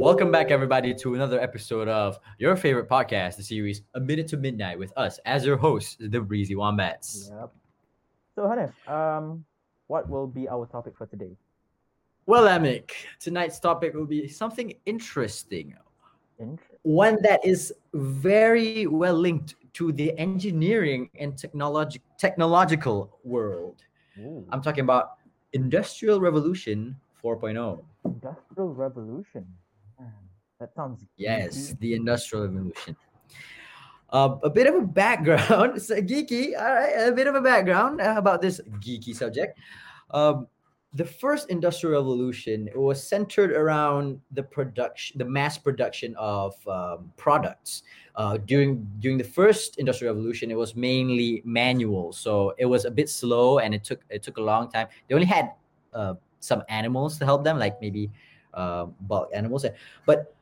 Welcome back, everybody, to another episode of your favorite podcast, the series A Minute to Midnight, with us as your hosts, the Breezy Wombats. Yep. So Hanif, um, what will be our topic for today? Well, Amik, tonight's topic will be something interesting. Interesting. One that is very well linked to the engineering and technology technological world. Ooh, I'm talking about Industrial Revolution oh. 4.0. Industrial Revolution. That sounds Yes, geeky. the Industrial Revolution. Uh, a bit of a background, so geeky. All right, a bit of a background uh, about this geeky subject. Um, the first Industrial Revolution was centered around the production, the mass production of um, products. Uh, during during the first Industrial Revolution, it was mainly manual, so it was a bit slow and it took it took a long time. They only had uh, some animals to help them, like maybe uh, bulk animals, but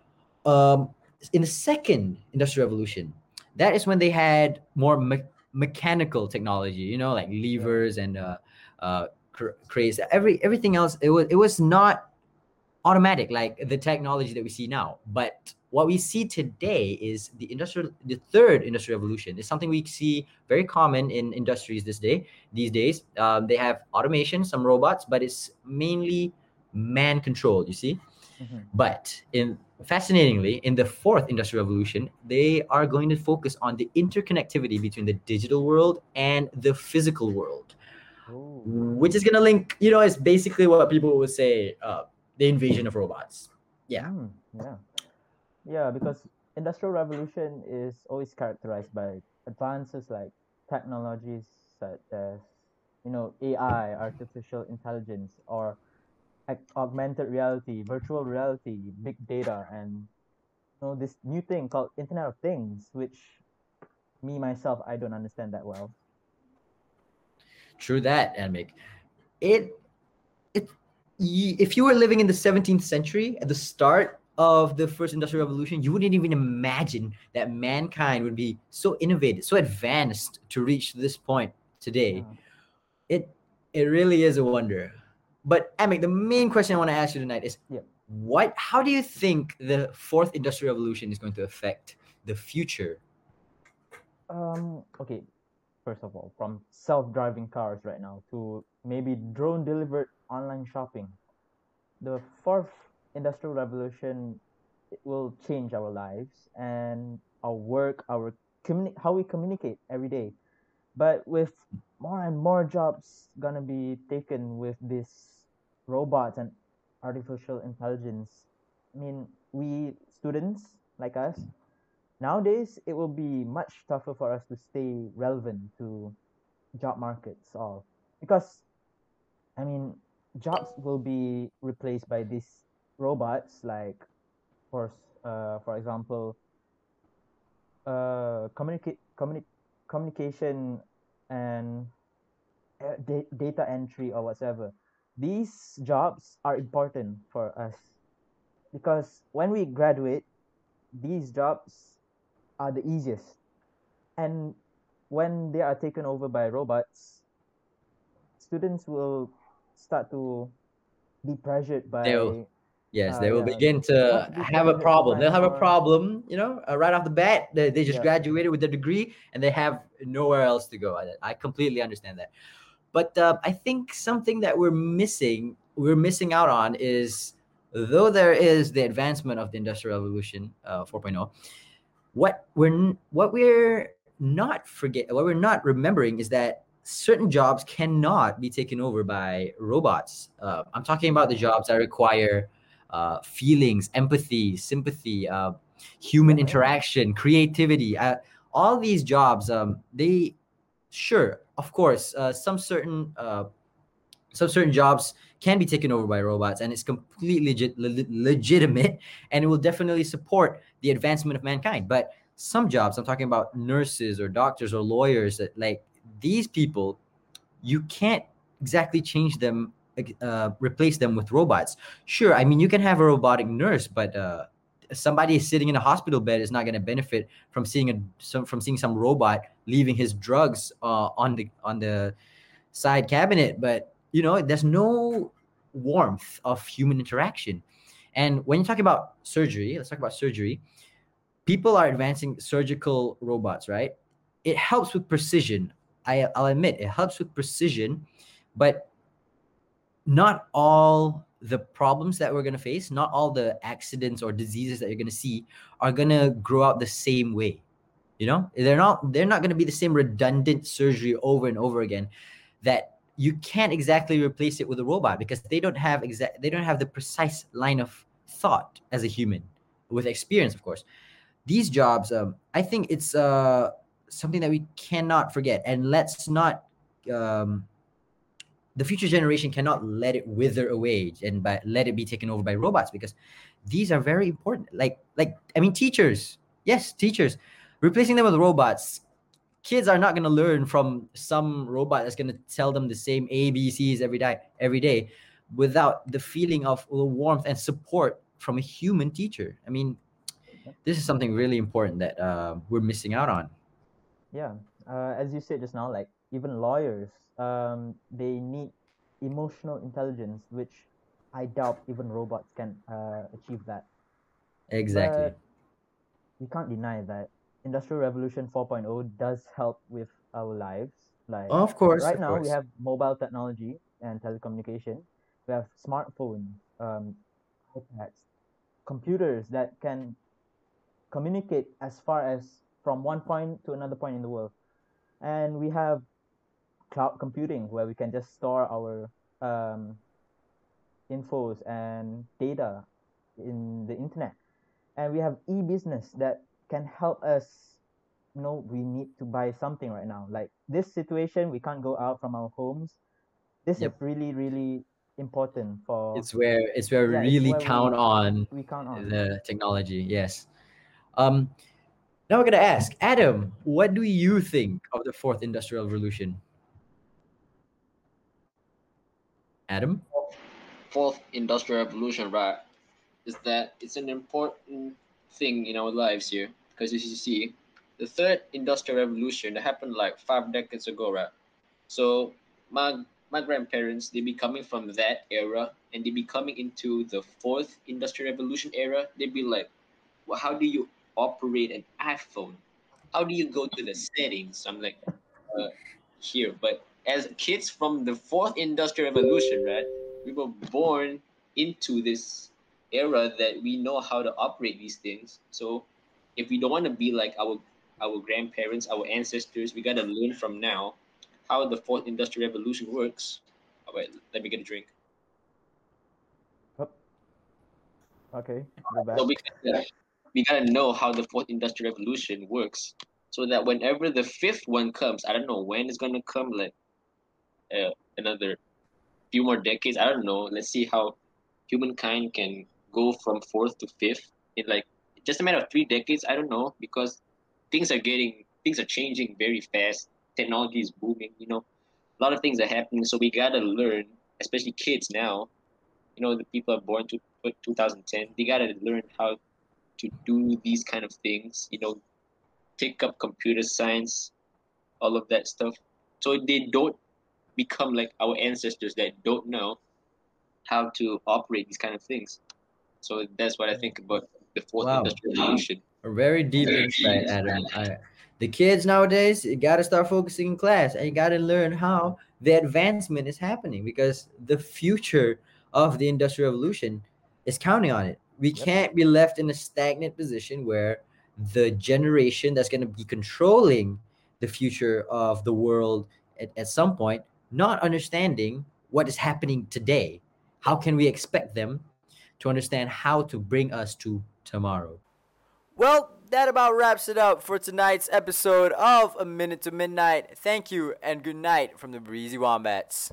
um, in the second industrial revolution that is when they had more me- mechanical technology you know like levers and uh, uh, cr- cranes every everything else it was it was not automatic like the technology that we see now. But what we see today is the industrial the third industrial revolution is something we see very common in industries this day these days. Um, they have automation some robots but it's mainly man controlled you see? Mhm. but in fascinatingly, in the fourth industrial revolution, they are going to focus on the interconnectivity between the digital world and the physical world, Ooh. which is going to link, you know, it's basically what people would say uh, the invasion of robots. Yeah. Mm, yeah. Yeah, because Industrial Revolution is always characterized by advances like technologies such as, you know, AI, artificial intelligence, or augmented reality, virtual reality, big data, and you know this new thing called Internet of Things, which me myself I don't understand that well. True that, Amik. It, it, if you were living in the 17th century at the start of the first industrial revolution, you wouldn't even imagine that mankind would be so innovative, so advanced to reach this point today. Yeah. It, it really is a wonder. But Amik, the main question I want to ask you tonight is, Yeah. what? How do you think the fourth industrial revolution is going to affect the future? Um, okay, first of all, from self-driving cars right now to maybe drone delivered online shopping. The fourth industrial revolution it will change our lives and our work, our communi- how we communicate every day. But with more and more jobs gonna be taken with these robots and artificial intelligence, I mean, we students like us nowadays it will be much tougher for us to stay relevant to job markets all because i mean jobs will be replaced by these robots like for uh, for example uh communicate communi- communication and uh, da- data entry or whatever these jobs are important for us because when we graduate these jobs are the easiest. And when they are taken over by robots, students will start to be pressured by They'll- Yes, Uh, they will yeah. begin to be have a problem. They'll have a problem, you know, uh, right off the bat. They, they just Yeah. graduated with their degree and they have nowhere else to go. I, I completely understand that. But uh, I think something that we're missing, we're missing out on is though there is the advancement of the Industrial Revolution uh, 4.0, what we're what we're not forget what we're not remembering is that certain jobs cannot be taken over by robots. Uh, I'm talking about the jobs that require uh, feelings, empathy, sympathy, uh, human interaction, creativity. Uh, all these jobs, um, they sure, of course, uh, some certain uh, some certain jobs can be taken over by robots, and it's completely legit, le- legitimate, and it will definitely support the advancement of mankind. But some jobs, I'm talking about nurses or doctors or lawyers, that like these people, you can't exactly change them, uh, replace them with robots. Sure, I mean you can have a robotic nurse, but uh, somebody sitting in a hospital bed is not going to benefit from seeing a some from seeing some robot leaving his drugs uh, on the on the side cabinet. But you know, there's no warmth of human interaction. And when you talk about surgery, let's talk about surgery. People are advancing surgical robots, right? It helps with precision. I, I'll admit it helps with precision, but not all the problems that we're going to face, not all the accidents or diseases that you're going to see are going to grow out the same way. You know, they're not they're not going to be the same redundant surgery over and over again that you can't exactly replace it with a robot because they don't have exact they don't have the precise line of thought as a human with experience of course these jobs um, i think it's uh, something that we cannot forget and let's not um, the future generation cannot let it wither away and by let it be taken over by robots because these are very important. Like like i mean teachers. Yes teachers. Replacing them with robots. Kids are not going to learn from some robot that's going to tell them the same abcs every day every day without the feeling of warmth and support from a human teacher. I mean this is something really important that uh, we're missing out on. Yeah. Uh, as you said just now like even lawyers um, they need emotional intelligence, which I doubt even robots can uh, achieve that. Exactly. But we can't deny that Industrial Revolution 4.0 does help with our lives. Like of course. Right of now, course. we have mobile technology and telecommunication. We have smartphones, um, iPads, computers that can communicate as far as from one point to another point in the world. And we have cloud computing where we can just store our um, infos and data in the internet. And we have e-business that can help us you know we need to buy something right now. Like this situation we can't go out from our homes. This yep. is really really important for it's where it's where yeah, we really where count we, on we count on. the technology yes. Um now we're gonna ask adam what do you think of the fourth industrial revolution Adam? Fourth industrial revolution, right? Is that it's an important thing in our lives here because as you see, the third industrial revolution that happened like five decades ago, right? So my my grandparents they be coming from that era and they be coming into the fourth industrial revolution era. They'd be like, well, how do you operate an iPhone? How do you go to the settings? I'm like, uh, here, but as kids from the fourth industrial revolution, right? We were born into this era that we know how to operate these things. So if we don't want to be like our our grandparents, our ancestors, we gotta learn from now how the fourth industrial revolution works. Oh, All right, let me get a drink. Oh. Okay, So we gotta, we gotta know how the fourth industrial revolution works, so that whenever the fifth one comes, I don't know when it's gonna come, like uh, another few more decades. I don't know. Let's see how humankind can go from fourth to fifth in like just a matter of three decades. I don't know because things are getting things are changing very fast. Technology is booming. You know, a lot of things are happening. So we gotta learn, especially kids now. You know, the people are born to 2010. They gotta learn how to do these kind of things. You know, take up computer science, all of that stuff. So they don't become like our ancestors that don't know how to operate these kind of things. So that's what I think about the fourth wow. industrial revolution. A very deep insight, Adam. I, the kids nowadays, you got to start focusing in class and you got to learn how the advancement is happening because the future of the industrial revolution is counting on it. We yep. can't be left in a stagnant position where the generation that's going to be controlling the future of the world at, at some point not understanding what is happening today. How can we expect them to understand how to bring us to tomorrow? Well, that about wraps it up for tonight's episode of A Minute to Midnight. Thank you and good night from the Breezy Wombats.